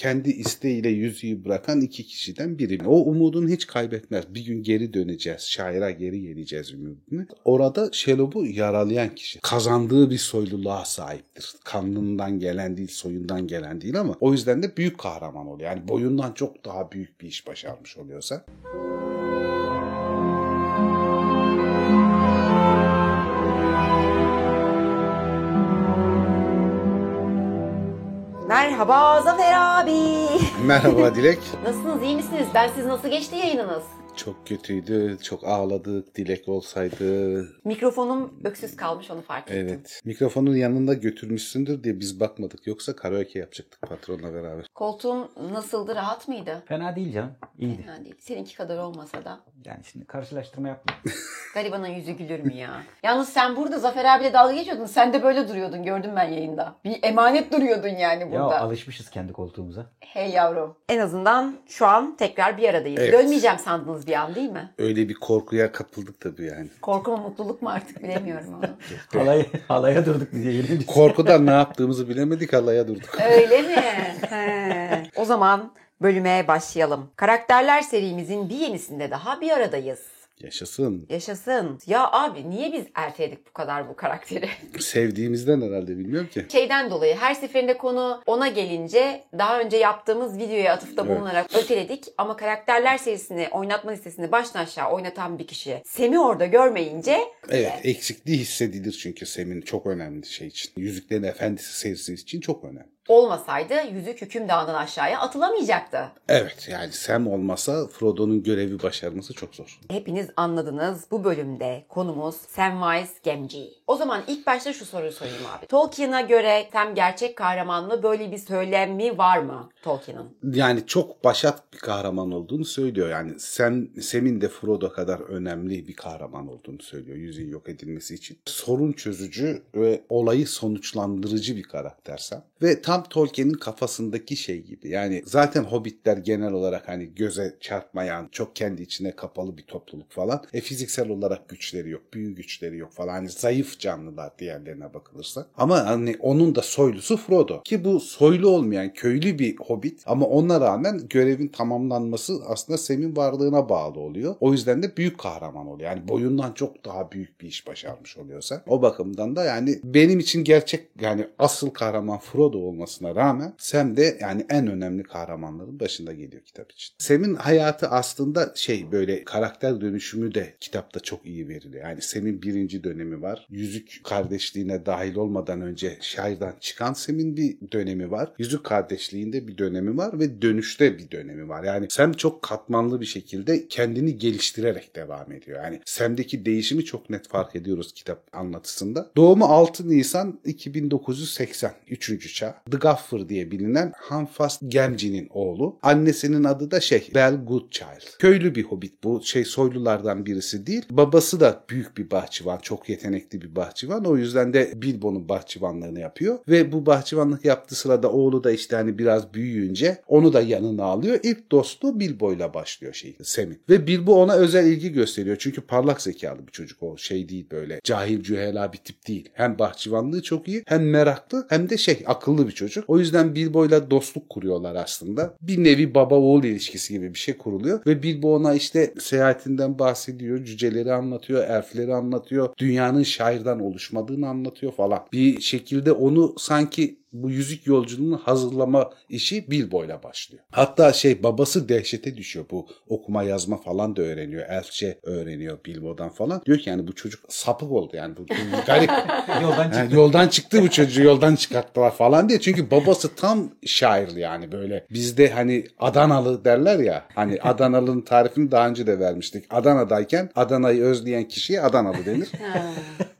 kendi isteğiyle yüzüğü bırakan iki kişiden biri. O umudunu hiç kaybetmez. Bir gün geri döneceğiz. Şaira geri geleceğiz umudunu. Orada Şelob'u yaralayan kişi. Kazandığı bir soyluluğa sahiptir. Kanlından gelen değil, soyundan gelen değil ama o yüzden de büyük kahraman oluyor. Yani boyundan çok daha büyük bir iş başarmış oluyorsa. Merhaba Zafer abi. Merhaba Dilek. Nasılsınız iyi misiniz? Ben siz nasıl geçti yayınınız? Çok kötüydü, çok ağladık. Dilek olsaydı. Mikrofonum öksüz kalmış onu fark ettim. Evet. Mikrofonun yanında götürmüşsündür diye biz bakmadık. Yoksa karaoke yapacaktık patronla beraber. Koltuğum nasıldı? Rahat mıydı? Fena değil canım. İyiydi. Yani değil. Seninki kadar olmasa da. Yani şimdi karşılaştırma yapma. Garibanın yüzü gülür mü ya? Yalnız sen burada Zafer abiyle dalga geçiyordun. Sen de böyle duruyordun gördüm ben yayında. Bir emanet duruyordun yani ya burada. alışmışız kendi koltuğumuza. Hey yavrum. En azından şu an tekrar bir aradayız. Evet. Dönmeyeceğim sandınız bir an değil mi? Öyle bir korkuya kapıldık tabii yani. Korku mu mutluluk mu artık bilemiyorum ama. Halaya, halaya durduk biz yayın Korkudan ne yaptığımızı bilemedik halaya durduk. Öyle mi? He. O zaman bölüme başlayalım. Karakterler serimizin bir yenisinde daha bir aradayız. Yaşasın. Yaşasın. Ya abi niye biz erteledik bu kadar bu karakteri? Sevdiğimizden herhalde bilmiyorum ki. Şeyden dolayı her seferinde konu ona gelince daha önce yaptığımız videoya atıfta Evet. bulunarak öteledik. Ama karakterler serisini oynatma listesini baştan aşağı oynatan bir kişi Sem'i orada görmeyince Evet eksikliği hissedilir çünkü Sem'in çok önemli şey için. Yüzüklerin Efendisi serisi için çok önemli. Olmasaydı yüzük hüküm dağından aşağıya atılamayacaktı. Evet yani Sam olmasa Frodo'nun görevi başarması çok zor. Hepiniz anladınız. Bu bölümde konumuz Samwise Gamgee. O zaman ilk başta şu soruyu sorayım abi. Tolkien'a göre Sam gerçek kahraman mı? Böyle bir söylemi var mı Tolkien'ın? Yani çok başat bir kahraman olduğunu söylüyor. Yani Sam, Sam'in de Frodo kadar önemli bir kahraman olduğunu söylüyor yüzüğün yok edilmesi için. Sorun çözücü ve olayı sonuçlandırıcı bir karakter Sam. Ve tam Tolkien'in kafasındaki şey gibi. Yani zaten hobbitler genel olarak hani göze çarpmayan, çok kendi içine kapalı bir topluluk falan. E fiziksel olarak güçleri yok, büyü güçleri yok falan. Hani zayıf canlılar diğerlerine bakılırsa. Ama hani onun da soylusu Frodo. Ki bu soylu olmayan köylü bir hobbit ama ona rağmen görevin tamamlanması aslında Sam'in varlığına bağlı oluyor. O yüzden de büyük kahraman oluyor. Yani boyundan çok daha büyük bir iş başarmış oluyorsa. O bakımdan da yani benim için gerçek yani asıl kahraman Frodo olmasına rağmen Sam de yani en önemli kahramanların başında geliyor kitap için. Sam'in hayatı aslında şey böyle karakter dönüşümü de kitapta çok iyi veriliyor. Yani Sam'in birinci dönemi var. Yüzük kardeşliğine dahil olmadan önce şairden çıkan Sam'in bir dönemi var. Yüzük kardeşliğinde bir dönemi var ve dönüşte bir dönemi var. Yani Sam çok katmanlı bir şekilde kendini geliştirerek devam ediyor. Yani Sam'deki değişimi çok net fark ediyoruz kitap anlatısında. Doğumu 6 Nisan 2980 3. çağ. The Gaffer diye bilinen Hanfast Gemci'nin oğlu. Annesinin adı da şey Bell Goodchild. Köylü bir hobbit bu. Şey soylulardan birisi değil. Babası da büyük bir bahçıvan. Çok yetenekli bir bahçıvan. O yüzden de Bilbo'nun bahçıvanlığını yapıyor. Ve bu bahçıvanlık yaptığı sırada oğlu da işte hani biraz büyüyünce onu da yanına alıyor. İlk dostluğu Bilbo'yla başlıyor şey Sem'in. Ve Bilbo ona özel ilgi gösteriyor. Çünkü parlak zekalı bir çocuk o. Şey değil böyle cahil cühela bir tip değil. Hem bahçıvanlığı çok iyi hem meraklı hem de şey akıllı bir çocuk. O yüzden Bilbo'yla dostluk kuruyorlar aslında. Bir nevi baba oğul ilişkisi gibi bir şey kuruluyor. Ve Bilbo ona işte seyahatinden bahsediyor. Cüceleri anlatıyor. Elfleri anlatıyor. Dünyanın şairden oluşmadığını anlatıyor falan. Bir şekilde onu sanki bu yüzük yolculuğunu hazırlama işi Bilbo'yla başlıyor. Hatta şey babası dehşete düşüyor bu okuma yazma falan da öğreniyor. Elfçe öğreniyor Bilbo'dan falan. Diyor ki yani bu çocuk sapık oldu yani bu, bu garip. Yoldan çıktı. Yani yoldan çıktı bu çocuğu yoldan çıkarttılar falan diye. Çünkü babası tam şairli yani böyle. Bizde hani Adanalı derler ya. Hani Adanalı'nın tarifini daha önce de vermiştik. Adana'dayken Adana'yı özleyen kişiye Adanalı denir.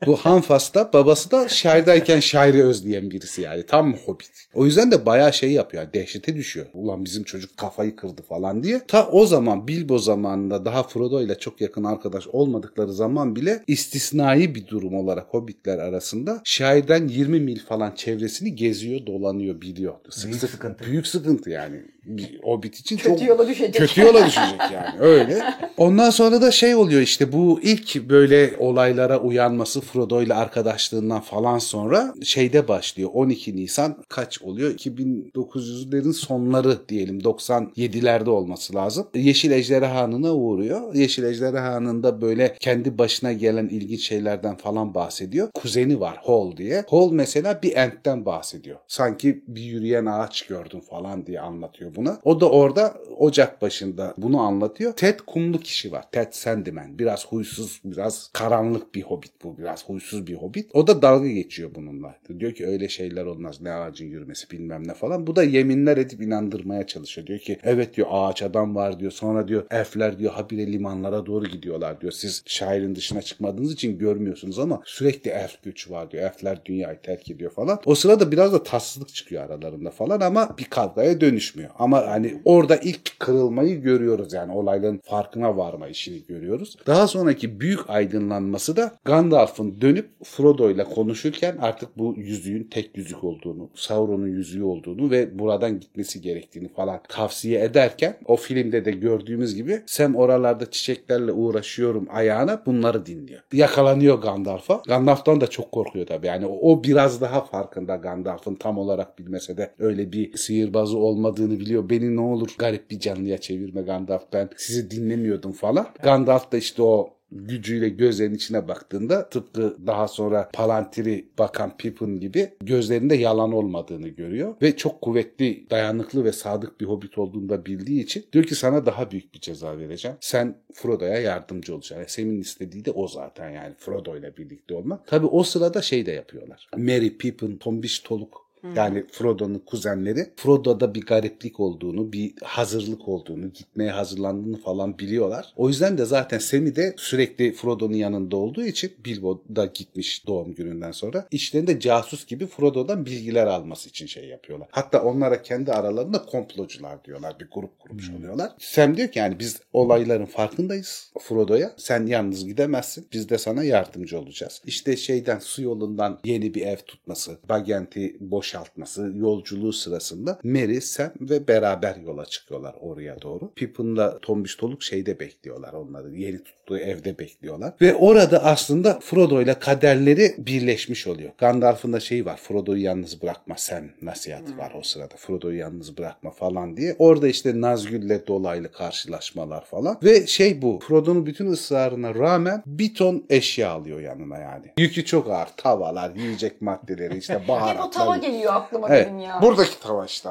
bu Hanfas'ta babası da şairdayken şairi özleyen birisi yani. Tam hobbit. O yüzden de bayağı şey yapıyor. yani Dehşete düşüyor. Ulan bizim çocuk kafayı kırdı falan diye. Ta o zaman Bilbo zamanında daha Frodo ile çok yakın arkadaş olmadıkları zaman bile istisnai bir durum olarak hobbitler arasında şairden 20 mil falan çevresini geziyor, dolanıyor, biliyor. Sık Büyük sık- sıkıntı. Büyük sıkıntı yani. bir Hobbit için Kötü çok yola düşecek. kötü yola düşecek yani öyle. Ondan sonra da şey oluyor işte bu ilk böyle olaylara uyanması Frodo ile arkadaşlığından falan sonra şeyde başlıyor. 12 Nisan kaç oluyor? 2900'lerin sonları diyelim 97'lerde olması lazım. Yeşil Ejderhanı'na uğruyor. Yeşil Ejderhanı'nda böyle kendi başına gelen ilginç şeylerden falan bahsediyor. Kuzeni var Hall diye. Hall mesela bir entten bahsediyor. Sanki bir yürüyen ağaç gördüm falan diye anlatıyor buna. O da orada ocak başında bunu anlatıyor. Ted kumlu kişi var. Ted Sandman. Biraz huysuz, biraz karanlık bir hobbit bu. Biraz huysuz bir hobbit. O da dalga geçiyor bununla. Diyor ki öyle şeyler olmaz. Ne ağacın yürümesi bilmem ne falan. Bu da yeminler edip inandırmaya çalışıyor. Diyor ki evet diyor ağaç adam var diyor. Sonra diyor elfler diyor habire limanlara doğru gidiyorlar diyor. Siz şairin dışına çıkmadığınız için görmüyorsunuz ama sürekli elf güç var diyor. Elfler dünyayı terk ediyor falan. O sırada biraz da tatsızlık çıkıyor aralarında falan ama bir kavgaya dönüşmüyor. Ama hani orada ilk kırılmayı görüyoruz yani olayların farkına varma işini görüyoruz. Daha sonraki büyük aydınlanması da Gandalf'ın dönüp Frodo ile konuşurken artık bu yüzüğün tek yüzük olduğunu, Sauron'un yüzüğü olduğunu ve buradan gitmesi gerektiğini falan tavsiye ederken o filmde de gördüğümüz gibi Sam oralarda çiçeklerle uğraşıyorum ayağına bunları dinliyor. Yakalanıyor Gandalf'a. Gandalf'tan da çok korkuyor tabii. Yani o, biraz daha farkında Gandalf'ın tam olarak bilmese de öyle bir sihirbazı olmadığını biliyor. Beni ne olur garip bir canlıya çevirme Gandalf ben sizi dinlemiyordum falan. Gandalf da işte o gücüyle gözlerinin içine baktığında tıpkı daha sonra Palantiri bakan Pippin gibi gözlerinde yalan olmadığını görüyor ve çok kuvvetli, dayanıklı ve sadık bir hobbit olduğunu da bildiği için diyor ki sana daha büyük bir ceza vereceğim. Sen Frodo'ya yardımcı olacaksın. Yani Sam'in istediği de o zaten yani Frodo ile birlikte olmak. Tabi o sırada şey de yapıyorlar. Merry, Pippin, Tombiş, Toluk yani Frodo'nun kuzenleri Frodo'da bir gariplik olduğunu, bir hazırlık olduğunu, gitmeye hazırlandığını falan biliyorlar. O yüzden de zaten Sam'i de sürekli Frodo'nun yanında olduğu için Bilbo da gitmiş doğum gününden sonra. İşlerinde casus gibi Frodo'dan bilgiler alması için şey yapıyorlar. Hatta onlara kendi aralarında komplocular diyorlar. Bir grup kurmuş oluyorlar. Sam diyor ki yani biz olayların farkındayız Frodo'ya. Sen yalnız gidemezsin. Biz de sana yardımcı olacağız. İşte şeyden su yolundan yeni bir ev tutması, Bagent'i boşaltması, yolculuğu sırasında Merry, Sam ve beraber yola çıkıyorlar oraya doğru. Pippin'la Tombiş Toluk şeyde bekliyorlar onları. Yeni tuttuğu evde bekliyorlar. Ve orada aslında Frodo ile kaderleri birleşmiş oluyor. Gandalf'ın da şeyi var. Frodo'yu yalnız bırakma sen nasihatı var o sırada. Frodo'yu yalnız bırakma falan diye. Orada işte Nazgül'le dolaylı karşılaşmalar falan. Ve şey bu. Frodo'nun bütün ısrarına rağmen bir ton eşya alıyor yanına yani. Yükü çok ağır. Tavalar, yiyecek maddeleri, işte Hep baharatlar. o tava geliyor aklıma Evet. benim ya. Buradaki tava işte.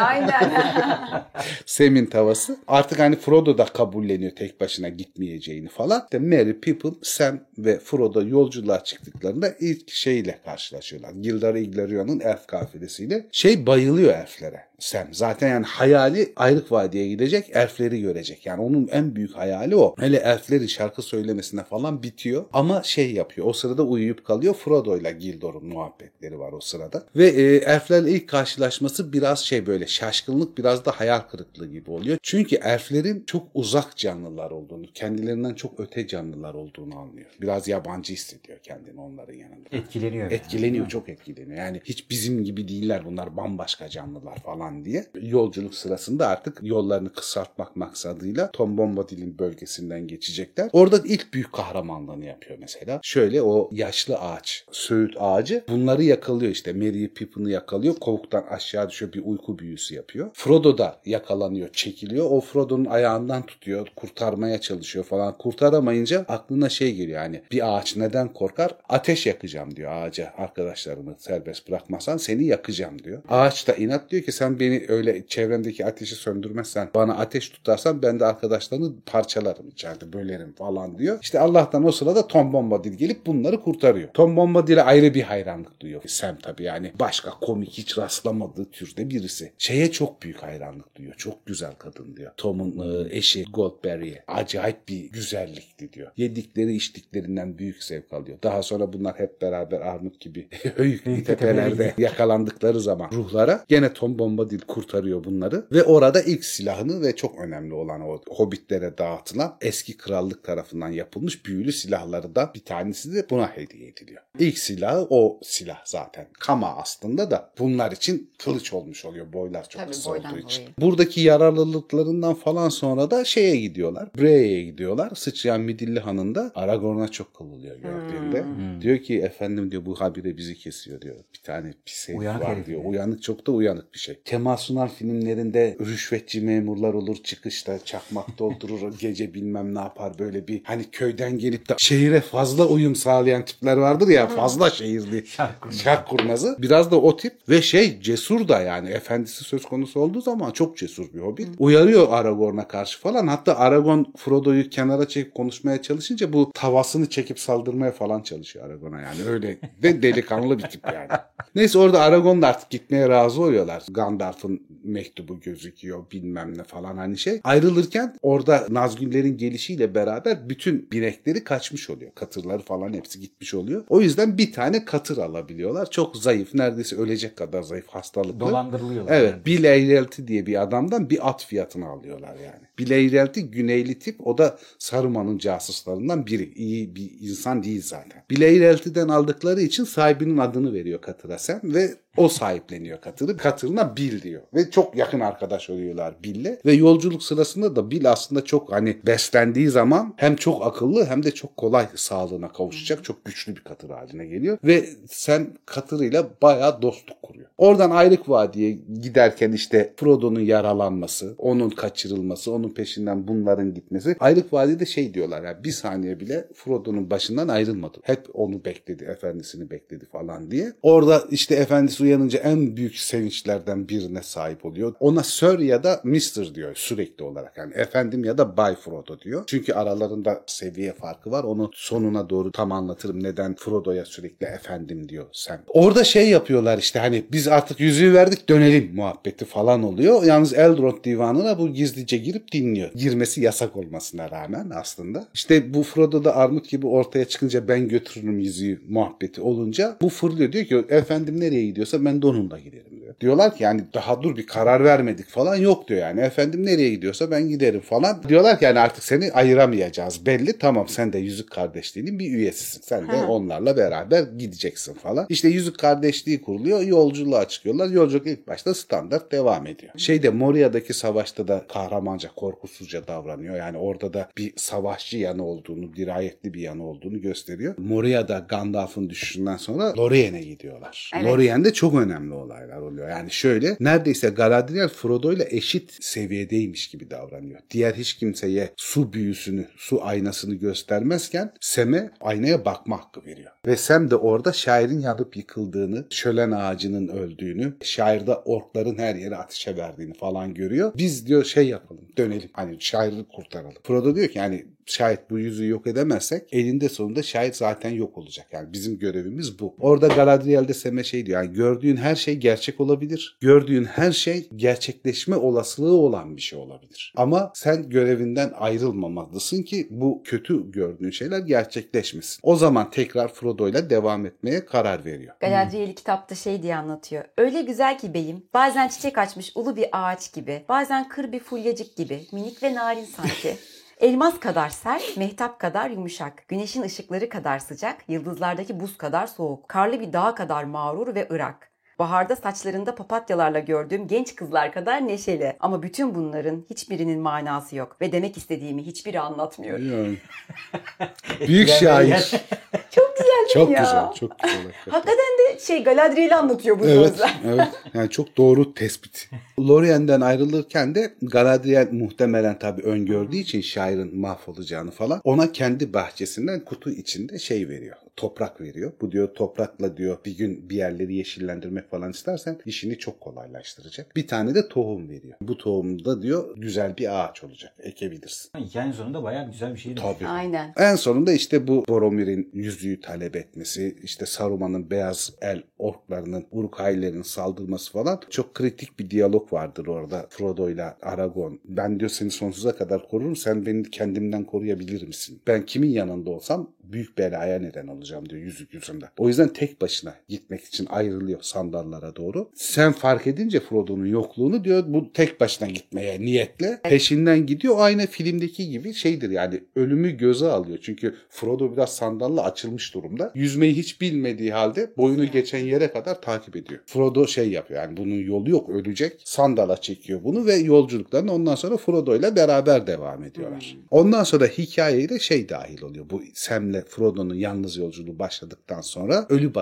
Aynen. Sem'in tavası. Artık hani Frodo da kabulleniyor tek başına gitmeyeceğini falan. İşte Merry, Pippin, Sam ve Frodo yolculuğa çıktıklarında ilk şeyle karşılaşıyorlar. Gildar Iglarion'un elf kafilesiyle. Şey bayılıyor elflere. Sam. Zaten yani hayali Ayrık Vadi'ye gidecek, elfleri görecek. Yani onun en büyük hayali o. Hele elflerin şarkı söylemesine falan bitiyor. Ama şey yapıyor. O sırada uyuyup kalıyor. Frodo'yla Gildor'un muhabbetleri var o sırada. Ve e, elflerle ilk karşılaşması biraz şey böyle şaşkınlık biraz da hayal kırıklığı gibi oluyor. Çünkü elflerin çok uzak canlılar olduğunu, kendilerinden çok öte canlılar olduğunu anlıyor. Biraz yabancı hissediyor kendini onların yanında. Etkileniyor. yani. Etkileniyor, çok etkileniyor. Yani hiç bizim gibi değiller bunlar bambaşka canlılar falan diye. Yolculuk sırasında artık yollarını kısaltmak maksadıyla Tom Bombadil'in bölgesinden geçecekler. Orada ilk büyük kahramanlığını yapıyor mesela. Şöyle o yaşlı ağaç, söğüt ağacı bunları yakalıyor işte. Merry'i Pippin'i yakalıyor. Kovuktan aşağı düşüyor bir uyku büyüsü yapıyor. Frodo da yakalanıyor, çekiliyor. O Frodo'nun ayağından tutuyor, kurtarmaya çalışıyor falan. Kurtaramayınca aklına şey geliyor yani bir ağaç neden korkar? Ateş yakacağım diyor ağaca arkadaşlarımı serbest bırakmazsan seni yakacağım diyor. Ağaç da inat diyor ki sen beni öyle çevremdeki ateşi söndürmezsen bana ateş tutarsan ben de arkadaşlarını parçalarım içeride bölerim falan diyor. İşte Allah'tan o sırada Tom Bombadil gelip bunları kurtarıyor. Tom Bombadil'e ayrı bir hayranlık duyuyor. Sam tabii yani başka komik hiç rastlamadığı türde birisi. Şeye çok büyük hayranlık duyuyor. Çok güzel kadın diyor. Tom'un e, eşi Goldberry'e. Acayip bir güzellikti diyor. Yedikleri içtiklerinden büyük zevk alıyor. Daha sonra bunlar hep beraber armut gibi höyük Höyük tepelerde tepelerde. yakalandıkları zaman ruhlara gene Tom Bombadil Borodil kurtarıyor bunları ve orada ilk silahını ve çok önemli olan o hobbitlere dağıtılan eski krallık tarafından yapılmış büyülü silahları da bir tanesi de buna hediye ediliyor. İlk silahı o silah zaten. Kama aslında da bunlar için kılıç olmuş oluyor boylar çok Tabii, kısa olduğu için. dolayı. Buradaki yararlılıklarından falan sonra da şeye gidiyorlar. Brea'ya gidiyorlar. Sıçrayan Midilli Han'ın da Aragorn'a çok kılılıyor gördüğünde. Hmm. Diyor ki efendim diyor bu habire bizi kesiyor diyor. Bir tane pis herif Uyanık var diyor. Uyanık çok da uyanık bir şey. Kemal Sunal filmlerinde rüşvetçi memurlar olur çıkışta çakmak doldurur gece bilmem ne yapar böyle bir hani köyden gelip de şehire fazla uyum sağlayan tipler vardır ya fazla şehirli Şark kurnazı. şark kurnazı. Biraz da o tip ve şey cesur da yani efendisi söz konusu olduğu zaman çok cesur bir hobbit. Uyarıyor Aragorn'a karşı falan. Hatta Aragorn Frodo'yu kenara çekip konuşmaya çalışınca bu tavasını çekip saldırmaya falan çalışıyor Aragorn'a yani öyle ve delikanlı bir tip yani. Neyse orada Aragorn da artık gitmeye razı oluyorlar. Gandalf'ın mektubu gözüküyor bilmem ne falan hani şey. Ayrılırken orada Nazgüllerin gelişiyle beraber bütün binekleri kaçmış oluyor. Katırları falan hepsi gitmiş oluyor. O yüzden bir tane katır alabiliyorlar. Çok zayıf neredeyse ölecek kadar zayıf hastalıklı. Dolandırılıyorlar. Evet. yani. Bill Eyrelti diye bir adamdan bir at fiyatını alıyorlar yani. Bill Eyrelti güneyli tip. O da Saruman'ın casuslarından biri. İyi bir insan değil zaten. Bill Eyrelti'den aldıkları için sahibinin adını veriyor Katır'a sen ve o sahipleniyor Katır'ı. Katır'ına Bill diyor. Ve çok yakın arkadaş oluyorlar Bill'le. Ve yolculuk sırasında da Bill aslında çok hani beslendiği zaman hem çok akıllı hem de çok kolay sağlığına kavuşacak. Çok güçlü bir Katır haline geliyor. Ve sen Katır'ıyla bayağı dostluk kuruyor. Oradan Ayrık Vadi'ye giderken işte Frodo'nun yaralanması, onun kaçırılması, onun peşinden bunların gitmesi. Ayrık Vadi'de şey diyorlar ya bir saniye bile Frodo'nun başından ayrılmadı. Hep onu bekledi, efendisini bekledi falan diye. Orada işte efendisi uyanınca en büyük sevinçlerden birine sahip oluyor. Ona Sir ya da Mr. diyor sürekli olarak. Yani efendim ya da Bay Frodo diyor. Çünkü aralarında seviye farkı var. Onu sonuna doğru tam anlatırım neden Frodo'ya sürekli efendim diyor sen. Orada şey yapıyorlar işte hani biz artık yüzüğü verdik dönelim muhabbeti falan oluyor. Yalnız Eldrod divanına bu gizlice girip dinliyor. Girmesi yasak olmasına rağmen aslında. İşte bu Frodo da armut gibi ortaya çıkınca ben götürürüm yüzüğü muhabbeti olunca bu fırlıyor diyor ki efendim nereye gidiyorsa ben de onunla giderim diyor. Diyorlar ki yani daha dur bir karar vermedik falan yok diyor yani. Efendim nereye gidiyorsa ben giderim falan. Diyorlar ki yani artık seni ayıramayacağız belli. Tamam sen de Yüzük Kardeşliği'nin bir üyesisin. Sen de Ha. onlarla beraber gideceksin falan. İşte Yüzük Kardeşliği kuruluyor. Yolculuğa çıkıyorlar. Yolculuk ilk başta standart devam ediyor. Şeyde Moria'daki savaşta da kahramanca, korkusuzca davranıyor. Yani orada da bir savaşçı yanı olduğunu, dirayetli bir yanı olduğunu gösteriyor. Moria'da Gandalf'ın düşüşünden sonra Lorien'e gidiyorlar. Evet. Lorien'de çok önemli olaylar oluyor. Yani şöyle neredeyse Galadriel Frodo ile eşit seviyedeymiş gibi davranıyor. Diğer hiç kimseye su büyüsünü, su aynasını göstermezken Sem'e aynaya bakma hakkı veriyor. Ve Sem de orada şairin yanıp yıkıldığını, şölen ağacının öldüğünü, şairde orkların her yere ateşe verdiğini falan görüyor. Biz diyor şey yapalım, dönelim. Hani şairi kurtaralım. Frodo diyor ki yani şayet bu yüzü yok edemezsek elinde sonunda şayet zaten yok olacak. Yani bizim görevimiz bu. Orada Galadriel de Sem'e şey diyor. Yani gördüğün her şey gerçek olabilir. Gördüğün her şey gerçekleşme olasılığı olan bir şey olabilir. Ama sen görevinden ayrılmamalısın ki bu kötü gördüğün şeyler gerçekleşmesin. O zaman tekrar Frodo ile devam etmeye karar veriyor. Galadriel kitapta şey diye anlatıyor. Öyle güzel ki beyim. Bazen çiçek açmış ulu bir ağaç gibi. Bazen kır bir fulyacık gibi. Minik ve narin sanki. Elmas kadar sert, mehtap kadar yumuşak, güneşin ışıkları kadar sıcak, yıldızlardaki buz kadar soğuk, karlı bir dağ kadar mağrur ve ırak. Baharda saçlarında papatyalarla gördüğüm genç kızlar kadar neşeli. Ama bütün bunların hiçbirinin manası yok ve demek istediğimi hiçbiri anlatmıyor. Yani. Büyük şair. Çok güzel Çok ya. güzel, çok güzel. hakikaten. Hakikaten de şey Galadriel'i anlatıyor bu Evet, sözler. evet. Yani çok doğru tespit. Lorien'den ayrılırken de Galadriel muhtemelen tabii öngördüğü için şairin mahvolacağını falan ona kendi bahçesinden kutu içinde şey veriyor. Toprak veriyor. Bu diyor toprakla diyor bir gün bir yerleri yeşillendirmek falan istersen işini çok kolaylaştıracak. Bir tane de tohum veriyor. Bu tohumda diyor güzel bir ağaç olacak. Ekebilirsin. Hikayenin sonunda bayağı güzel bir şey. Tabii. Aynen. En sonunda işte bu Boromir'in yüzüğü talep etmesi, işte Saruman'ın beyaz el orklarının, Uruk-hai'lerin saldırması falan çok kritik bir diyalog vardır orada Frodo ile Aragorn. Ben diyor seni sonsuza kadar korurum, sen beni kendimden koruyabilir misin? Ben kimin yanında olsam büyük belaya neden olacağım olacağım diyor yüzük yüzünden. O yüzden tek başına gitmek için ayrılıyor sandallara doğru. Sen fark edince Frodo'nun yokluğunu diyor bu tek başına gitmeye niyetle peşinden gidiyor. Aynı filmdeki gibi şeydir yani ölümü göze alıyor. Çünkü Frodo biraz sandalla açılmış durumda. Yüzmeyi hiç bilmediği halde boyunu geçen yere kadar takip ediyor. Frodo şey yapıyor yani bunun yolu yok ölecek. Sandala çekiyor bunu ve yolculuklarını ondan sonra Frodo ile beraber devam ediyorlar. Ondan sonra hikayeye de şey dahil oluyor. Bu Sam'le Frodo'nun yalnız yolculuğu başladıktan sonra ölü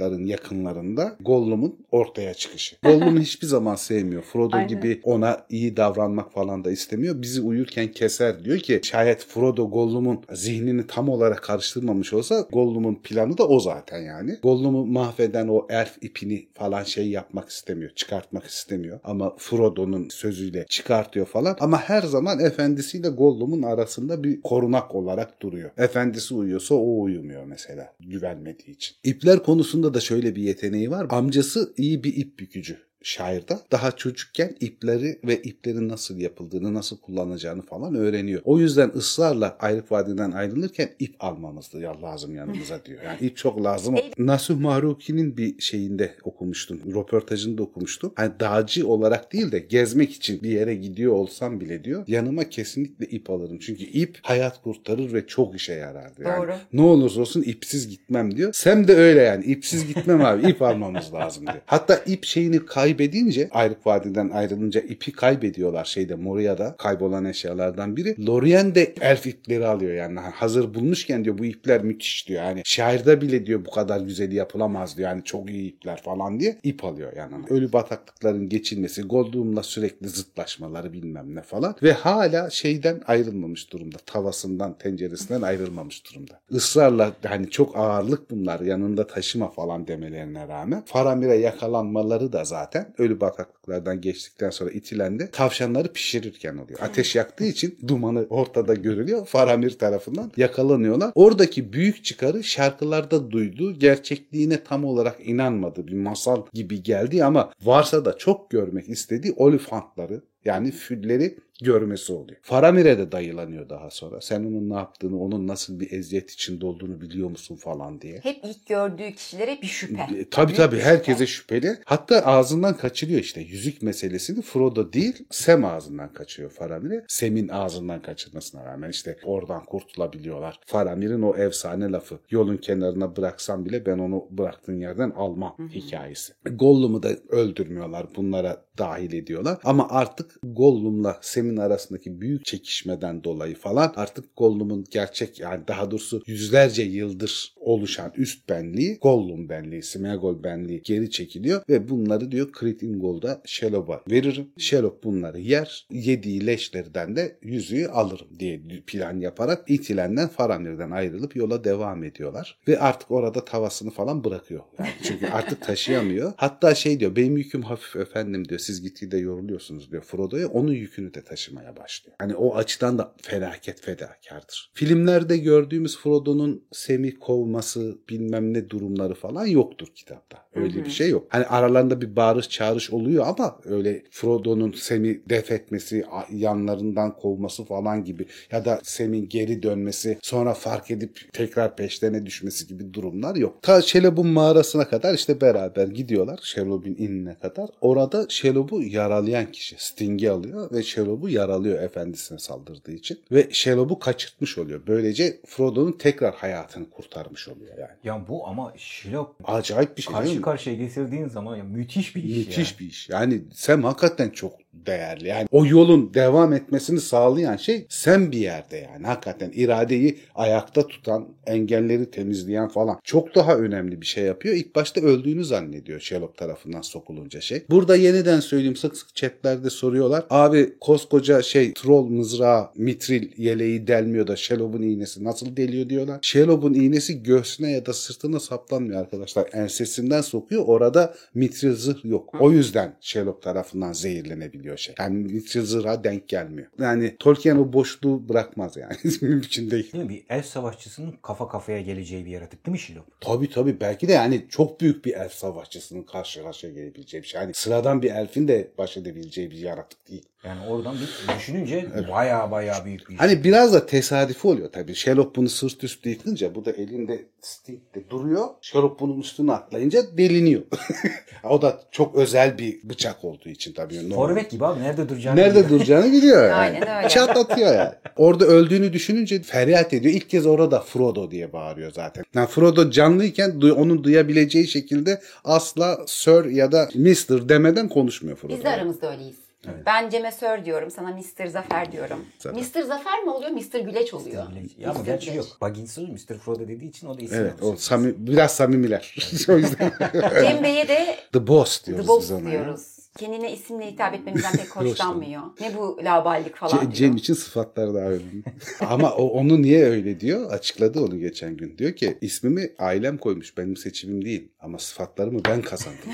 bataklıkların yakınlarında Gollum'un ortaya çıkışı. Gollum'u hiçbir zaman sevmiyor. Frodo Aynen. gibi ona iyi davranmak falan da istemiyor. Bizi uyurken keser diyor ki şayet Frodo Gollum'un zihnini tam olarak karıştırmamış olsa Gollum'un planı da o zaten yani. Gollum'u mahveden o elf ipini falan şey yapmak istemiyor. Çıkartmak istemiyor. Ama Frodo'nun sözüyle çıkartıyor falan. Ama her zaman efendisiyle Gollum'un arasında bir korunak olarak duruyor. Efendisi uyuyorsa o uyumuyor mesela güvenmediği için. İpler konusunda da şöyle bir yeteneği var. Amcası iyi bir ip bükücü şairde daha çocukken ipleri ve iplerin nasıl yapıldığını, nasıl kullanacağını falan öğreniyor. O yüzden ısrarla Ayrık Vadi'den ayrılırken ip almamız lazım yanımıza diyor. Yani ip çok lazım. Nasuh Mahruki'nin bir şeyinde okumuştum. Röportajında okumuştum. Hani dağcı olarak değil de gezmek için bir yere gidiyor olsam bile diyor yanıma kesinlikle ip alırım. Çünkü ip hayat kurtarır ve çok işe yarar diyor. Yani Doğru. ne olursa olsun ipsiz gitmem diyor. Sem de öyle yani. İpsiz gitmem abi. ip almamız lazım diyor. Hatta ip şeyini kaybedince Ayrık Vadi'den ayrılınca ipi kaybediyorlar şeyde Moria'da kaybolan eşyalardan biri. Lorien de elf ipleri alıyor yani. Hazır bulmuşken diyor bu ipler müthiş diyor. Yani şairde bile diyor bu kadar güzeli yapılamaz diyor. Yani çok iyi ipler falan diye ip alıyor yanına. Ölü bataklıkların geçilmesi, Gollum'la sürekli zıtlaşmaları bilmem ne falan. Ve hala şeyden ayrılmamış durumda. Tavasından, tenceresinden ayrılmamış durumda. Israrla hani çok ağırlık bunlar yanında taşıma falan demelerine rağmen. Faramir'e yakalanmaları da zaten ölü bataklıklardan geçtikten sonra itilendi. Tavşanları pişirirken oluyor. Ateş yaktığı için dumanı ortada görülüyor. Faramir tarafından yakalanıyorlar. Oradaki büyük çıkarı şarkılarda duydu. Gerçekliğine tam olarak inanmadı. Bir masal gibi geldi ama varsa da çok görmek istediği olifantları yani fülleri görmesi oluyor. Faramir'e de dayılanıyor daha sonra. Sen onun ne yaptığını, onun nasıl bir eziyet içinde olduğunu biliyor musun falan diye. Hep ilk gördüğü kişilere bir şüphe. E, Tabii tabii bir herkese şüphe. şüpheli. Hatta ağzından kaçırıyor işte yüzük meselesini Frodo değil Sam ağzından kaçıyor Faramir'e. Sam'in ağzından kaçırmasına rağmen işte oradan kurtulabiliyorlar. Faramir'in o efsane lafı yolun kenarına bıraksam bile ben onu bıraktığın yerden almam hikayesi. Gollum'u da öldürmüyorlar bunlara dahil ediyorlar. Ama artık Gollum'la Sam'in arasındaki büyük çekişmeden dolayı falan artık Gollum'un gerçek yani daha doğrusu yüzlerce yıldır oluşan üst benliği Gollum benliği, Smeagol benliği geri çekiliyor ve bunları diyor Crit Ingol'da Shelob'a veririm. Shelob bunları yer. Yediği leşlerden de yüzüğü alırım diye plan yaparak İtilen'den Faramir'den ayrılıp yola devam ediyorlar. Ve artık orada tavasını falan bırakıyor. Yani çünkü artık taşıyamıyor. Hatta şey diyor benim yüküm hafif efendim diyor. Siz gitgide yoruluyorsunuz diyor Frodo'ya. Onun yükünü de taşımaya başlıyor. Hani o açıdan da felaket fedakardır. Filmlerde gördüğümüz Frodo'nun Sam'i kovması bilmem ne durumları falan yoktur kitapta. Öyle bir şey yok. Hani aralarında bir bağırış çağrış oluyor ama öyle Frodo'nun Sam'i def etmesi, yanlarından kovması falan gibi ya da Sam'in geri dönmesi, sonra fark edip tekrar peşlerine düşmesi gibi durumlar yok. Ta Shelob'un mağarasına kadar işte beraber gidiyorlar. Shelob'un inine kadar. Orada Shelob'u yaralayan kişi Sting'i alıyor ve Shelob'u yaralıyor efendisine saldırdığı için. Ve Shelob'u kaçırtmış oluyor. Böylece Frodo'nun tekrar hayatını kurtarmış oluyor yani. Ya bu ama Şilop Acayip bir şey karşı karşıya getirdiğin zaman ya müthiş bir iş Müthiş ya. bir iş. Yani Sam hakikaten çok değerli. Yani o yolun devam etmesini sağlayan şey sen bir yerde yani. Hakikaten iradeyi ayakta tutan, engelleri temizleyen falan. Çok daha önemli bir şey yapıyor. İlk başta öldüğünü zannediyor Sherlock tarafından sokulunca şey. Burada yeniden söyleyeyim sık sık chatlerde soruyorlar. Abi koskoca şey troll mızrağı, mitril yeleği delmiyor da Sherlock'un iğnesi nasıl deliyor diyorlar. Sherlock'un iğnesi göğsüne ya da sırtına saplanmıyor arkadaşlar. Ensesinden sokuyor. Orada mitril zırh yok. O yüzden Sherlock tarafından zehirlenebiliyor. Olabiliyor şey. Yani zırha denk gelmiyor. Yani Tolkien o boşluğu bırakmaz yani. Mümkün değil. Değil mi? Bir elf savaşçısının kafa kafaya geleceği bir yaratık değil mi Şilop? Tabii tabii belki de yani çok büyük bir elf savaşçısının karşı karşıya gelebileceği bir şey. Yani sıradan bir elfin de baş edebileceği bir yaratık değil. Yani oradan bir düşününce baya baya büyük bir iş. Hani biraz da tesadüfi oluyor tabii. Sherlock bunu sırt üstü yıkınca bu da elinde stick'te duruyor. Sherlock bunun üstüne atlayınca deliniyor. o da çok özel bir bıçak olduğu için tabii. Normal. Forvet gibi abi nerede duracağını Nerede biliyor. duracağını biliyor yani. Aynen öyle. Çat atıyor yani. Orada öldüğünü düşününce feryat ediyor. İlk kez orada Frodo diye bağırıyor zaten. Yani Frodo canlıyken onun duyabileceği şekilde asla Sir ya da Mr. demeden konuşmuyor Frodo. Biz de aramızda öyleyiz. Ben Cem'e Sir diyorum, sana Mr. Zafer diyorum. Zafer. Mr. Zafer mi oluyor, Mr. Güleç oluyor? Ya ama Mr. gerçi Güleç. yok. Baggins Mr. Frodo dediği için o da isim Evet o sami, biraz samimiler. o yüzden Cem Bey'e de The Boss diyoruz The Boss diyoruz. Kendine isimle hitap etmemizden pek hoşlanmıyor. ne bu laballik falan Ce- diyor. Cem için sıfatlar daha öyle. Ama o, onu niye öyle diyor? Açıkladı onu geçen gün. Diyor ki ismimi ailem koymuş. Benim seçimim değil. Ama sıfatlarımı ben kazandım.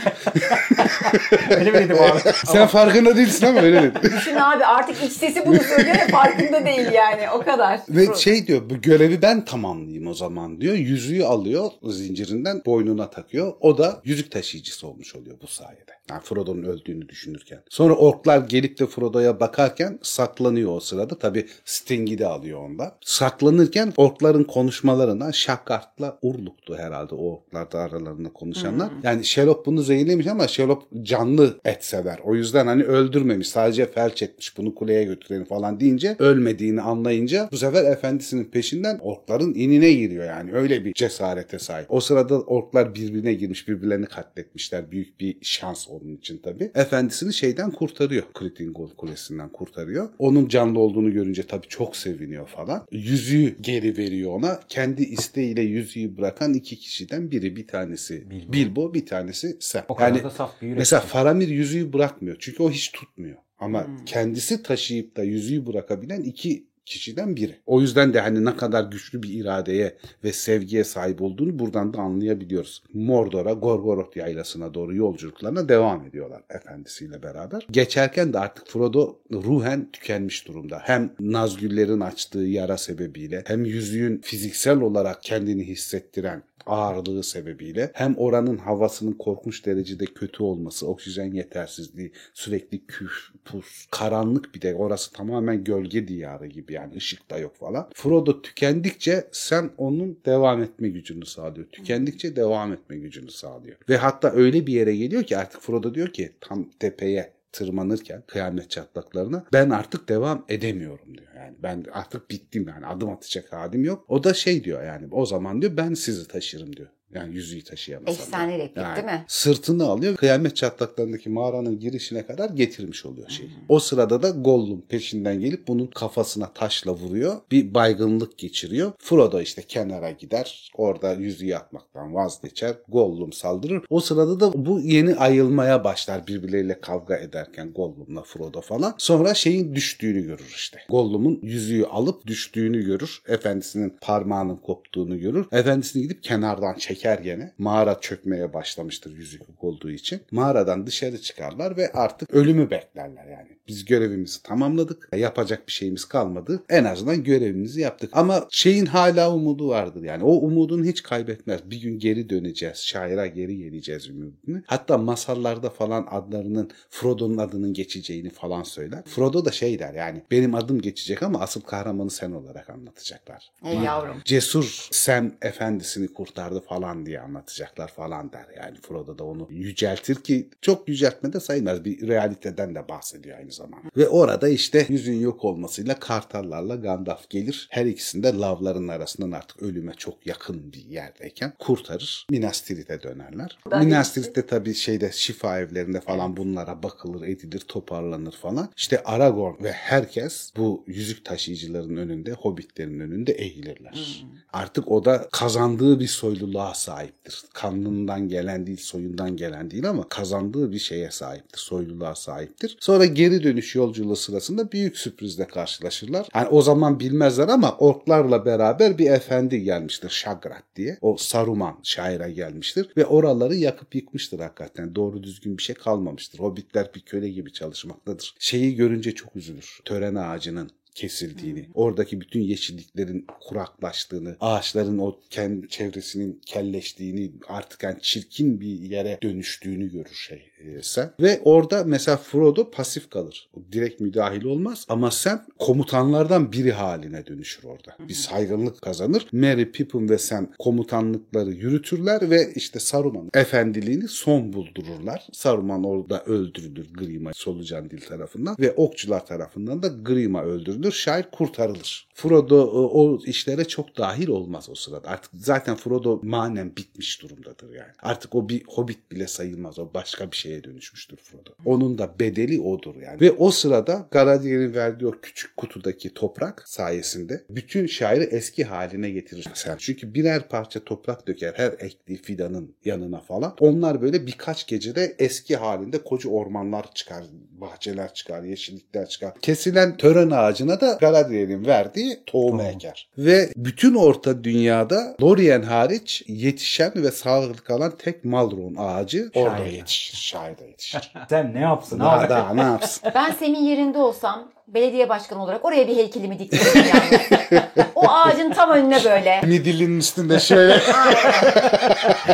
Öyle mi dedim abi? Sen farkında değilsin ama öyle dedi. Düşün abi artık iç sesi bunu söylüyor ve farkında değil yani o kadar. Ve şey diyor bu görevi ben tamamlayayım o zaman diyor. Yüzüğü alıyor zincirinden boynuna takıyor. O da yüzük taşıyıcısı olmuş oluyor bu sayede. Yani Frodo'nun öldüğünü düşünürken. Sonra orklar gelip de Frodo'ya bakarken saklanıyor o sırada. Tabi Sting'i de alıyor ondan. Saklanırken orkların konuşmalarına Şakkart'la Urluk'tu herhalde o orklarda aralarında konuşanlar. Yani Sherlock bunu zehirlemiş ama Sherlock canlı et sever. O yüzden hani öldürmemiş. Sadece felç etmiş bunu kuleye götürelim falan deyince ölmediğini anlayınca bu sefer efendisinin peşinden orkların inine giriyor yani. Öyle bir cesarete sahip. O sırada orklar birbirine girmiş birbirlerini katletmişler. Büyük bir şans onun için tabii. Efendisini şeyden kurtarıyor. Kritingol Kulesi'nden kurtarıyor. Onun canlı olduğunu görünce tabii çok seviniyor falan. Yüzüğü geri veriyor ona. Kendi isteğiyle yüzüğü bırakan iki kişiden biri. Bir tanesi Bilbo, Bilbo. bir tanesi sen. O kadar Yani da saf bir yürek. Mesela Faramir yüzüğü bırakmıyor. Çünkü o hiç tutmuyor. Ama kendisi taşıyıp da yüzüğü bırakabilen iki kişiden biri. O yüzden de hani ne kadar güçlü bir iradeye ve sevgiye sahip olduğunu buradan da anlayabiliyoruz. Mordor'a, Gorgoroth yaylasına doğru yolculuklarına devam ediyorlar efendisiyle beraber. Geçerken de artık Frodo ruhen tükenmiş durumda. Hem Nazgüllerin açtığı yara sebebiyle hem yüzüğün fiziksel olarak kendini hissettiren ağırlığı sebebiyle hem oranın havasının korkunç derecede kötü olması, oksijen yetersizliği, sürekli küf, pus, karanlık bir de orası tamamen gölge diyarı gibi yani ışık da yok falan. Frodo tükendikçe sen onun devam etme gücünü sağlıyor. Tükendikçe devam etme gücünü sağlıyor. Ve hatta öyle bir yere geliyor ki artık Frodo diyor ki tam tepeye tırmanırken kıyamet çatlaklarına ben artık devam edemiyorum diyor. Yani ben artık bittim yani adım atacak halim yok. O da şey diyor yani o zaman diyor ben sizi taşırım diyor. Yani yüzüğü taşıyamaz. Efsane replik değil mi? Sırtını alıyor kıyamet çatlaklarındaki mağaranın girişine kadar getirmiş oluyor şeyi. O sırada da Gollum peşinden gelip bunun kafasına taşla vuruyor. Bir baygınlık geçiriyor. Frodo işte kenara gider. Orada yüzüğü atmaktan vazgeçer. Gollum saldırır. O sırada da bu yeni ayılmaya başlar birbirleriyle kavga ederken Gollum'la Frodo falan. Sonra şeyin düştüğünü görür işte. Gollum'un yüzüğü alıp düştüğünü görür. Efendisinin parmağının koptuğunu görür. Efendisini gidip kenardan çeker gene. Mağara çökmeye başlamıştır yüzük olduğu için. Mağaradan dışarı çıkarlar ve artık ölümü beklerler yani. Biz görevimizi tamamladık. Yapacak bir şeyimiz kalmadı. En azından görevimizi yaptık. Ama şeyin hala umudu vardır yani. O umudunu hiç kaybetmez. Bir gün geri döneceğiz. Şaira geri geleceğiz umudunu. Hatta masallarda falan adlarının Frodo'nun adının geçeceğini falan söyler. Frodo da şey der yani benim adım geçecek ama asıl kahramanı sen olarak anlatacaklar. Ey yavrum. Cesur Sam efendisini kurtardı falan diye anlatacaklar falan der. Yani Frodo da onu yüceltir ki çok yüceltme de sayılmaz. Bir realiteden de bahsediyor aynı zamanda. Ve orada işte yüzün yok olmasıyla kartallarla Gandalf gelir. Her ikisinde lavların arasından artık ölüme çok yakın bir yerdeyken kurtarır. Minas Tirith'e dönerler. Ben Minas Tirith'te tabii şeyde şifa evlerinde falan bunlara bakılır, edilir, toparlanır falan. İşte Aragorn ve herkes bu yüzük taşıyıcıların önünde, hobbitlerin önünde eğilirler. Artık o da kazandığı bir soyluluğa sahiptir. Kanlından gelen değil, soyundan gelen değil ama kazandığı bir şeye sahiptir, soyluluğa sahiptir. Sonra geri dönüş yolculuğu sırasında büyük sürprizle karşılaşırlar. Yani o zaman bilmezler ama orklarla beraber bir efendi gelmiştir Şagrat diye. O Saruman şaire gelmiştir ve oraları yakıp yıkmıştır hakikaten. Doğru düzgün bir şey kalmamıştır. Hobbitler bir köle gibi çalışmaktadır. Şeyi görünce çok üzülür. Tören ağacının kesildiğini, oradaki bütün yeşilliklerin kuraklaştığını, ağaçların o kendi çevresinin kelleştiğini, artık yani çirkin bir yere dönüştüğünü görür şey sen. Ve orada mesela Frodo pasif kalır. O direkt müdahil olmaz ama Sam komutanlardan biri haline dönüşür orada. Bir saygınlık kazanır. Merry, Pippin ve Sam komutanlıkları yürütürler ve işte Saruman efendiliğini son buldururlar. Saruman orada öldürülür Grima solucan dil tarafından ve okçular tarafından da Grima öldürülür. Şair kurtarılır. Frodo e, o işlere çok dahil olmaz o sırada. Artık zaten Frodo manen bitmiş durumdadır yani. Artık o bir hobbit bile sayılmaz. O başka bir şeye dönüşmüştür Frodo. Onun da bedeli odur yani. Ve o sırada Galadriel'in verdiği o küçük kutudaki toprak sayesinde bütün şairi eski haline getirir sen. Çünkü birer parça toprak döker her ektiği fidanın yanına falan. Onlar böyle birkaç gecede eski halinde koca ormanlar çıkar, bahçeler çıkar, yeşillikler çıkar. Kesilen tören ağacına da Galadriel'in verdiği tohum eker. Ve bütün orta dünyada Lorien hariç yetişen ve sağlıklı kalan tek Malron ağacı orada Şairde. yetişir. Şairde yetişir. Sen ne yapsın daha, abi? daha ne yapsın? Ben Sem'in yerinde olsam belediye başkanı olarak oraya bir heykelimi diktirdim yani. o ağacın tam önüne böyle. Midillinin üstünde şöyle.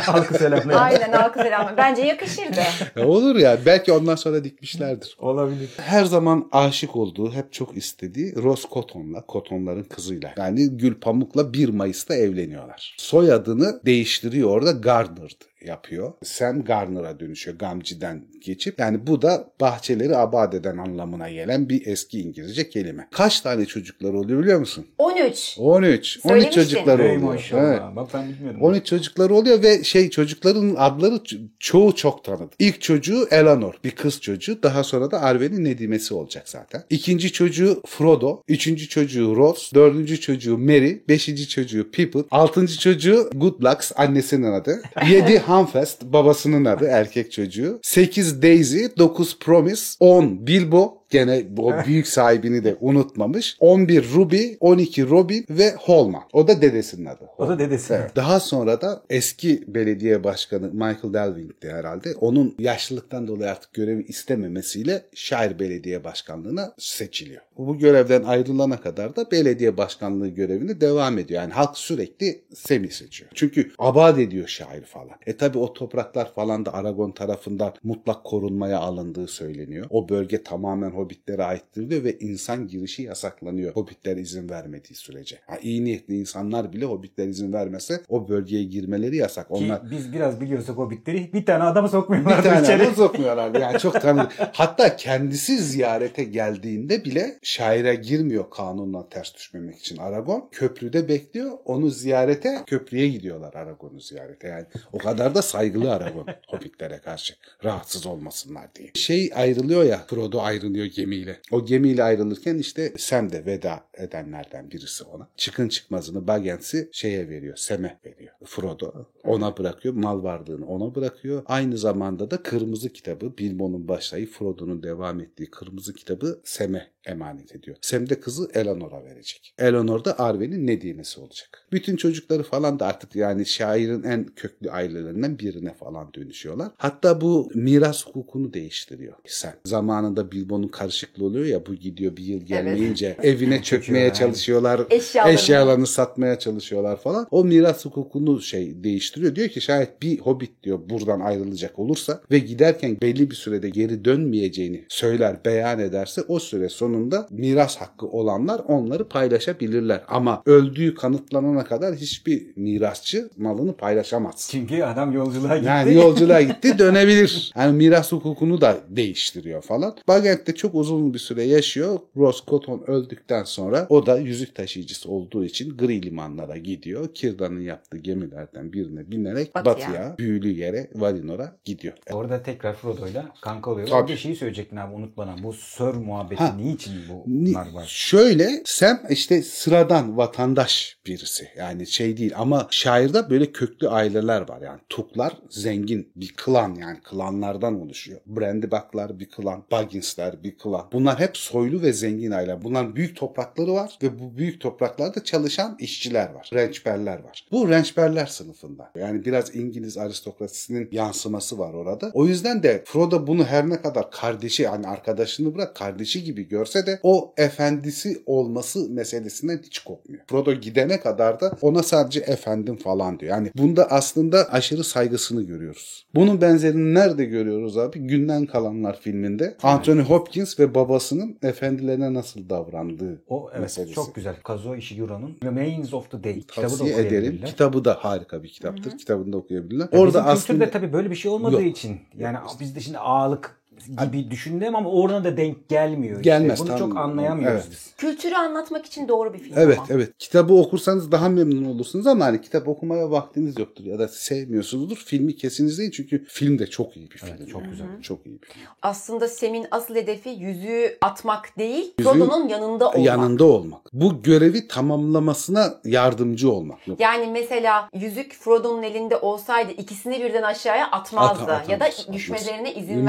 Halkı selamlayalım. Aynen halkı selamı. Bence yakışırdı. Ya Olur ya belki ondan sonra dikmişlerdir. Olabilir. Her zaman aşık olduğu, hep çok istediği Rose Cotton'la, Cotton'ların kızıyla. Yani Gül Pamuk'la 1 Mayıs'ta evleniyorlar. Soyadını değiştiriyor orada Gardner'dı yapıyor. Sam Garner'a dönüşüyor Gamgee'den geçip. Yani bu da bahçeleri abad eden anlamına gelen bir eski İngilizce kelime. Kaç tane çocuklar oluyor biliyor musun? 13. 13. 13 Söylemiştin. çocukları oluyor. maşallah. Evet. Bak ben bilmiyordum. 13 çocukları oluyor ve şey çocukların adları ço- çoğu çok tanıdık. İlk çocuğu Eleanor, bir kız çocuğu. Daha sonra da Arwen'in Nedimesi olacak zaten. İkinci çocuğu Frodo, üçüncü çocuğu Ross, dördüncü çocuğu Merry, beşinci çocuğu Pippin, altıncı çocuğu Goodlucks annesinin adı. Yedi Humfest babasının adı erkek çocuğu. Sekiz Daisy, dokuz Promise, on Bilbo, Gene o büyük sahibini de unutmamış. 11 Ruby, 12 Robin ve Holman. O da dedesinin adı. O da dedesi. Evet. Daha sonra da eski belediye başkanı Michael Delving'di herhalde. Onun yaşlılıktan dolayı artık görevi istememesiyle şair belediye başkanlığına seçiliyor. Bu görevden ayrılana kadar da belediye başkanlığı görevini devam ediyor. Yani halk sürekli Sem'i seçiyor. Çünkü abad ediyor şair falan. E tabi o topraklar falan da Aragon tarafından mutlak korunmaya alındığı söyleniyor. O bölge tamamen Hobbitlere aittir diyor ve insan girişi yasaklanıyor. Hobbitler izin vermediği sürece. Ha, iyi niyetli insanlar bile Hobbitler izin vermese o bölgeye girmeleri yasak. Ki Onlar biz biraz biliyorsak o bitleri bir tane adamı sokmuyorlar bir tane içeri. adam sokmuyorlar. Yani çok tanıdık. Hatta kendisi ziyarete geldiğinde bile şaire girmiyor kanunla ters düşmemek için Aragon. Köprüde bekliyor. Onu ziyarete köprüye gidiyorlar Aragon'u ziyarete. Yani o kadar da saygılı Aragon Hobbitlere karşı. Rahatsız olmasınlar diye. Şey ayrılıyor ya Frodo ayrılıyor gemiyle. O gemiyle ayrılırken işte Sam de veda edenlerden birisi ona. Çıkın çıkmazını Bagens'i şeye veriyor. Sem'e veriyor. Frodo ona bırakıyor. Mal varlığını ona bırakıyor. Aynı zamanda da Kırmızı Kitabı Bilbo'nun başlayıp Frodo'nun devam ettiği Kırmızı Kitabı Sem'e emanet ediyor. Sem de kızı Eleanor'a verecek. Eleanor da Arwen'in Nedimesi olacak. Bütün çocukları falan da artık yani şairin en köklü ailelerinden birine falan dönüşüyorlar. Hatta bu miras hukukunu değiştiriyor Sen. Zamanında Bilbo'nun karışıklığı oluyor ya bu gidiyor bir yıl gelmeyince evine çökmeye çalışıyorlar. Eşyalarını. Eşyalarını satmaya çalışıyorlar falan. O miras hukukunu şey değiştiriyor. Diyor ki şayet bir hobbit diyor buradan ayrılacak olursa ve giderken belli bir sürede geri dönmeyeceğini söyler, beyan ederse o süre sonunda miras hakkı olanlar onları paylaşabilirler. Ama öldüğü kanıtlanana kadar hiçbir mirasçı malını paylaşamaz. Çünkü adam yolculuğa gitti. Yani yolculuğa gitti dönebilir. Yani miras hukukunu da değiştiriyor falan. Bagent'te çok uzun bir süre yaşıyor. Ross Cotton öldükten sonra o da yüzük taşıyıcısı olduğu için gri limanlara gidiyor. Kirdan'ın yaptığı gemilerden birine binerek Batıya. batıya, büyülü yere Valinor'a gidiyor. Orada tekrar Frodo'yla kanka oluyorlar. Tabii. Bir şeyi söyleyecektin abi unutmadan. Bu Sir muhabbeti Ha. niçin? İçin bunlar var. Şöyle Sam işte sıradan vatandaş birisi. Yani şey değil ama şairde böyle köklü aileler var. Yani Tuklar zengin bir klan yani klanlardan oluşuyor. Brandybuck'lar bir klan, Baggins'ler bir klan. Bunlar hep soylu ve zengin aileler. Bunların büyük toprakları var ve bu büyük topraklarda çalışan işçiler var. Rençberler var. Bu rençberler sınıfında. Yani biraz İngiliz aristokrasisinin yansıması var orada. O yüzden de Frodo bunu her ne kadar kardeşi yani arkadaşını bırak kardeşi gibi görse de o efendisi olması meselesinden hiç kopmuyor. Frodo gidene kadar da ona sadece efendim falan diyor. Yani bunda aslında aşırı saygısını görüyoruz. Bunun benzerini nerede görüyoruz abi? Günden Kalanlar filminde Anthony Hopkins ve babasının efendilerine nasıl davrandığı O evet meselesi. çok güzel. Kazuo Ishiguro'nun Remains of the Day kitabı da ederim. Kitabı da harika bir kitaptır. Kitabını da okuyabilirler. Ya Orada bizim aslında kültürde tabii böyle bir şey olmadığı Yok. için yani bizde şimdi ağalık gibi düşündüm ama orada da denk gelmiyor. işte. Gelmez, Bunu tam- çok anlayamıyoruz evet. biz. Kültürü anlatmak için doğru bir film Evet ama. evet. Kitabı okursanız daha memnun olursunuz ama hani kitap okumaya vaktiniz yoktur ya da sevmiyorsunuzdur. Filmi kesin izleyin çünkü film de çok iyi bir film. Evet, çok güzel. Çok iyi bir film. Aslında Sem'in asıl hedefi yüzüğü atmak değil, Yüzüğün Frodo'nun yanında olmak. Yanında olmak. Bu görevi tamamlamasına yardımcı olmak. Yok. Yani mesela yüzük Frodo'nun elinde olsaydı ikisini birden aşağıya atmazdı At- ya da atamaz, düşmelerine izin İzin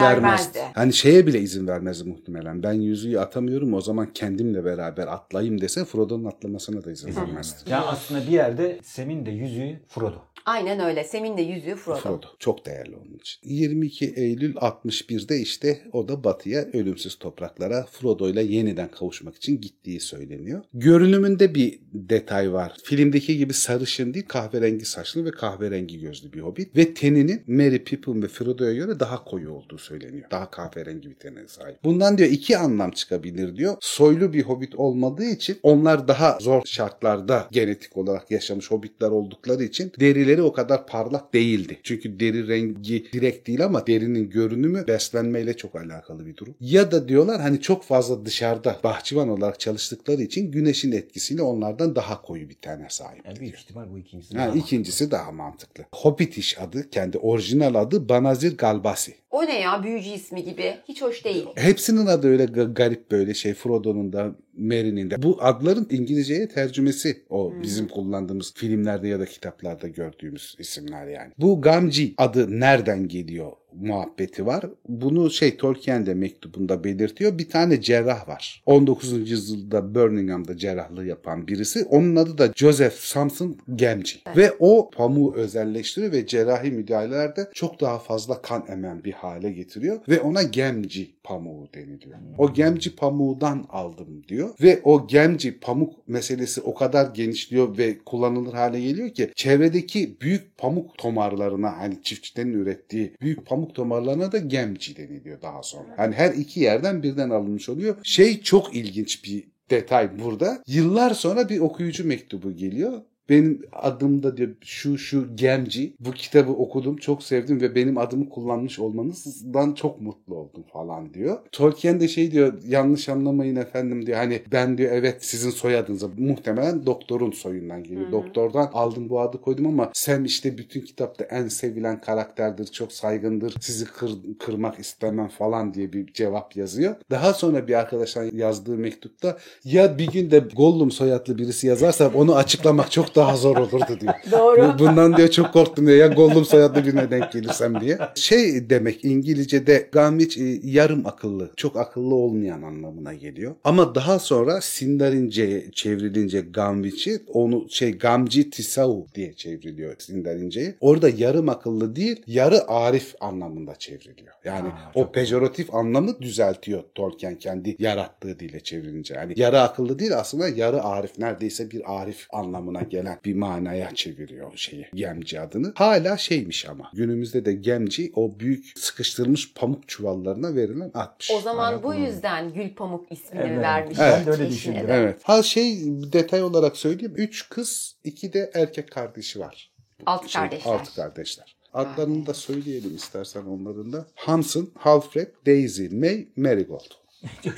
vermezdi. Hani şeye bile izin vermezdi muhtemelen. Ben yüzüğü atamıyorum o zaman kendimle beraber atlayayım dese Frodo'nun atlamasına da izin vermezdi. Ya aslında bir yerde Sem'in de yüzüğü Frodo. Aynen öyle. Sem'in de yüzüğü Frodo. Frodo. Çok değerli onun için. 22 Eylül 61'de işte o da batıya ölümsüz topraklara Frodo ile yeniden kavuşmak için gittiği söyleniyor. Görünümünde bir detay var. Filmdeki gibi sarışın değil kahverengi saçlı ve kahverengi gözlü bir hobbit. Ve teninin Merry Pippin ve Frodo'ya göre daha koyu olduğu söyleniyor. Daha kahverengi bir tene sahip. Bundan diyor iki anlam çıkabilir diyor. Soylu bir hobbit olmadığı için onlar daha zor şartlarda genetik olarak yaşamış hobbitler oldukları için derileri o kadar parlak değildi. Çünkü deri rengi direkt değil ama derinin görünümü beslenmeyle çok alakalı bir durum. Ya da diyorlar hani çok fazla dışarıda bahçıvan olarak çalıştıkları için güneşin etkisiyle onlardan daha koyu bir tane sahip. Yani büyük ihtimal bu ikincisi. Ha, daha ikincisi daha mantıklı. Hobbitish adı, kendi orijinal adı Banazir Galbasi. O ne ya büyücü ismi gibi. Hiç hoş değil. Hepsinin adı öyle ga- garip böyle şey. Frodo'nun da Merry'nin de. Bu adların İngilizceye tercümesi o bizim kullandığımız filmlerde ya da kitaplarda gördüğümüz isimler yani. Bu Gamgee adı nereden geliyor muhabbeti var. Bunu şey Tolkien de mektubunda belirtiyor. Bir tane cerrah var. 19. yüzyılda Birmingham'da cerrahlığı yapan birisi. Onun adı da Joseph Samson Gamgee. Ve o pamuğu özelleştiriyor ve cerrahi müdahalelerde çok daha fazla kan emen bir hale getiriyor. Ve ona Gamgee pamuğu deniliyor. O Gamgee pamuğundan aldım diyor. Ve o Gamgee pamuk meselesi o kadar genişliyor ve kullanılır hale geliyor ki çevredeki büyük pamuk tomarlarına hani çiftçilerin ürettiği büyük pamuk tomarlarına da Gamgee deniliyor daha sonra. Yani her iki yerden birden alınmış oluyor. Şey çok ilginç bir detay burada. Yıllar sonra bir okuyucu mektubu geliyor. Benim adımda diyor şu şu Gemci bu kitabı okudum çok sevdim ve benim adımı kullanmış olmanızdan çok mutlu oldum falan diyor. Tolkien de şey diyor yanlış anlamayın efendim diyor hani ben diyor evet sizin soyadınıza muhtemelen doktorun soyundan geliyor. Doktordan aldım bu adı koydum ama sen işte bütün kitapta en sevilen karakterdir çok saygındır sizi kır- kırmak istemem falan diye bir cevap yazıyor. Daha sonra bir arkadaştan yazdığı mektupta ya bir gün de Gollum soyadlı birisi yazarsa onu açıklamak çok daha zor olurdu diyor. Doğru. Bu- Bundan diyor çok korktum diyor. Ya Gollum soyadlı birine denk gelirsem diye. Şey demek İngilizce'de Gamgeç e, yarım akıllı, çok akıllı olmayan anlamına geliyor. Ama daha sonra Sindarince'ye çevrilince Gamgeç'i onu şey Gamci Tisau diye çevriliyor Sindarince'ye. Orada yarım akıllı değil, yarı arif anlamında çevriliyor. Yani Ha, o pejoratif anlamı düzeltiyor Tolkien kendi yarattığı dile çevirince. Yani yarı akıllı değil aslında yarı arif neredeyse bir arif anlamına gelen bir manaya çeviriyor şeyi gemci adını. Hala şeymiş ama günümüzde de gemci o büyük sıkıştırılmış pamuk çuvallarına verilen atmış. O zaman bu yüzden Gül Pamuk ismini Evet. vermiş. Ben de öyle düşündüm. Evet. Ha şey detay olarak söyleyeyim. Üç kız, iki de erkek kardeşi var. Alt Şey, kardeşler. Altı kardeşler. Adlarını da söyleyelim istersen onların da. Hanson, Halfred, Daisy, May, Marigold.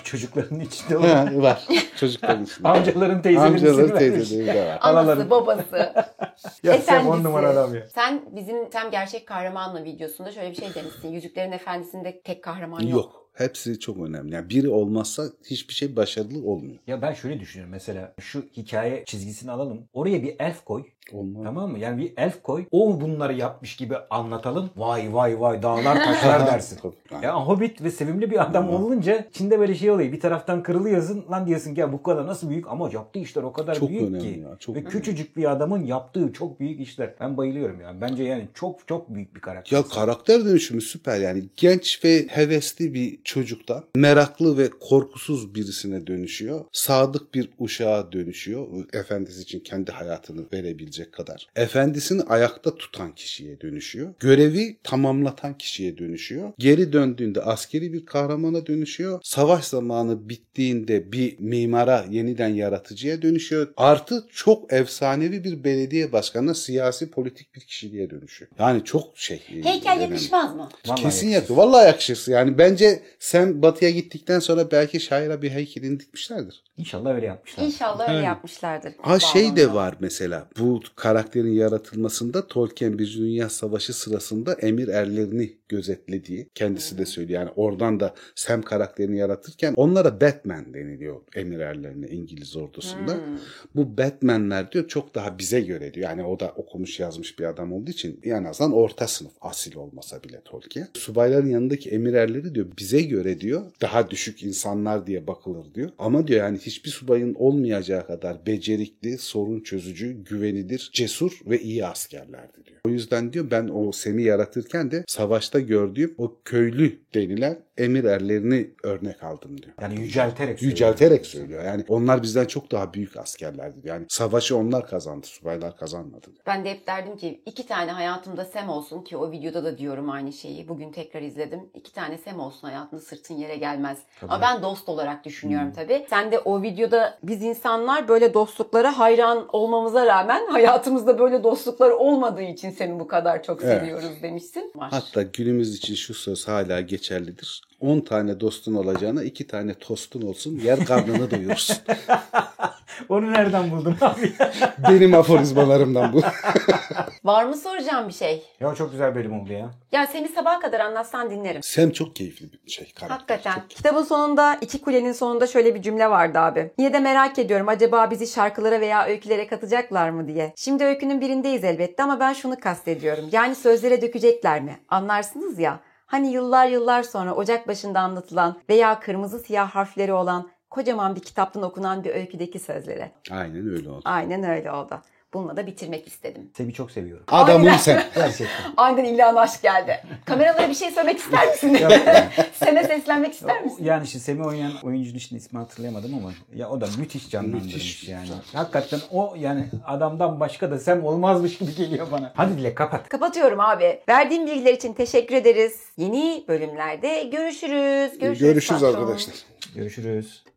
Çocukların içinde Ha, var. Çocukların içinde. amcaların teyzelerin Amcaları ismini vermiş. teyzeleri de var. Anası, babası. Ya sen on numara adam ya. Sen bizim Sem Gerçek Kahramanla videosunda şöyle bir şey demişsin. Yüzüklerin Efendisi'nde tek kahraman yok. Yok. Hepsi çok önemli. Yani biri olmazsa hiçbir şey başarılı olmuyor. Ya ben şöyle düşünüyorum mesela şu hikaye çizgisini alalım. Oraya bir elf koy. Olmaz. Tamam mı? Yani bir elf koy. O bunları yapmış gibi anlatalım. Vay vay vay dağlar taşlar dersin. Ya Hobbit ve sevimli bir adam olunca içinde böyle şey oluyor. Bir taraftan kırılıyorsun lan diyorsun ki ya bu kadar nasıl büyük ama yaptığı işler o kadar Çok büyük ki. ya, çok ve önemli. küçücük bir adamın yaptığı çok büyük işler. Ben bayılıyorum ya. Bence yani çok çok büyük bir karakter. Ya karakter dönüşümü süper yani genç ve hevesli bir çocuktan meraklı ve korkusuz birisine dönüşüyor. Sadık bir uşağa dönüşüyor. Efendisi için kendi hayatını verebilecek kadar. Efendisini ayakta tutan kişiye dönüşüyor. Görevi tamamlatan kişiye dönüşüyor. Geri döndüğünde askeri bir kahramana dönüşüyor. Savaş zamanı bittiğinde bir mimara yeniden yaratıcıya dönüşüyor. Artı çok efsanevi bir belediye başkanına siyasi politik bir kişiliğe dönüşüyor. Yani çok şey. Heykel önemli. yakışmaz mı? Vallahi Kesin yakışır. Vallahi yakışır. Yani bence sen batıya gittikten sonra belki şaira bir heykelini dikmişlerdir. İnşallah öyle yapmışlar. İnşallah öyle Evet. yapmışlardır. Ha şey de var mesela. Bu karakterin yaratılmasında Tolkien bir Dünya Savaşı sırasında emir erlerini gözetlediği kendisi de söylüyor. Yani oradan da Sam karakterini yaratırken onlara Batman deniliyor emir erlerine İngiliz ordusunda. Hmm. Bu Batman'ler diyor çok daha bize göre diyor. Yani o da okumuş yazmış bir adam olduğu için en azından orta sınıf asil olmasa bile Tolkien. Subayların yanındaki emir erleri diyor bize göre diyor daha düşük insanlar diye bakılır diyor. Ama diyor yani hiçbir subayın olmayacağı kadar becerikli, sorun çözücü, güvenilir, cesur ve iyi askerlerdi diyor. O yüzden diyor ben o Sem'i yaratırken de savaşta gördüğüm o köylü denilen emir erlerini örnek aldım diyor. Yani yücelterek söylüyor. Yücelterek söylüyor. Yani onlar bizden çok daha büyük askerlerdi. Yani savaşı onlar kazandı. Subaylar kazanmadı. Ben de hep derdim ki iki tane hayatımda Sem olsun ki o videoda da diyorum aynı şeyi. Bugün tekrar izledim. İki tane Sem olsun hayatında sırtın yere gelmez. Tabii. Ama ben dost olarak düşünüyorum Hmm. tabii. Sen de o videoda biz insanlar böyle dostluklara hayran olmamıza rağmen hayatımızda böyle dostluklar olmadığı için seni bu kadar çok Evet. seviyoruz demişsin. Var. Hatta günümüz için şu söz hala geçerlidir. 10 tane dostun olacağına 2 tane tostun olsun yer karnını doyurursun. Onu nereden buldun abi? Benim aforizmalarımdan bu. Var mı soracağım bir şey? ya çok güzel bölüm oldu ya. Ya seni sabaha kadar anlatsan dinlerim. Sem çok keyifli bir şey karakter. Hakikaten. Çok- Kitabın sonunda iki kulenin sonunda şöyle bir cümle vardı abi. Yine de merak ediyorum acaba bizi şarkılara veya öykülere katacaklar mı diye. Şimdi öykünün birindeyiz elbette ama ben şunu kastediyorum. Yani sözlere dökecekler mi? Anlarsınız ya. Hani yıllar yıllar sonra ocak başında anlatılan veya kırmızı siyah harfleri olan kocaman bir kitaptan okunan bir öyküdeki sözlere. Aynen öyle oldu. Aynen öyle oldu. Bununla da bitirmek istedim. Seni çok seviyorum. Adamım Aynen. sen. Gerçekten. Aniden ilan aşk geldi. Kameralara bir şey söylemek ister misin? Sene seslenmek ister misin? Yani işte Semih oynayan oyuncunun şimdi ismini hatırlayamadım ama ya o da müthiş canlandırmış Müthiş. yani. Hakikaten o yani adamdan başka da Sem olmazmış gibi geliyor bana. Hadi Dilek kapat. Kapatıyorum abi. Verdiğin bilgiler için teşekkür ederiz. Yeni bölümlerde görüşürüz. Görüşürüz, Görüşürüz patron. arkadaşlar. Görüşürüz.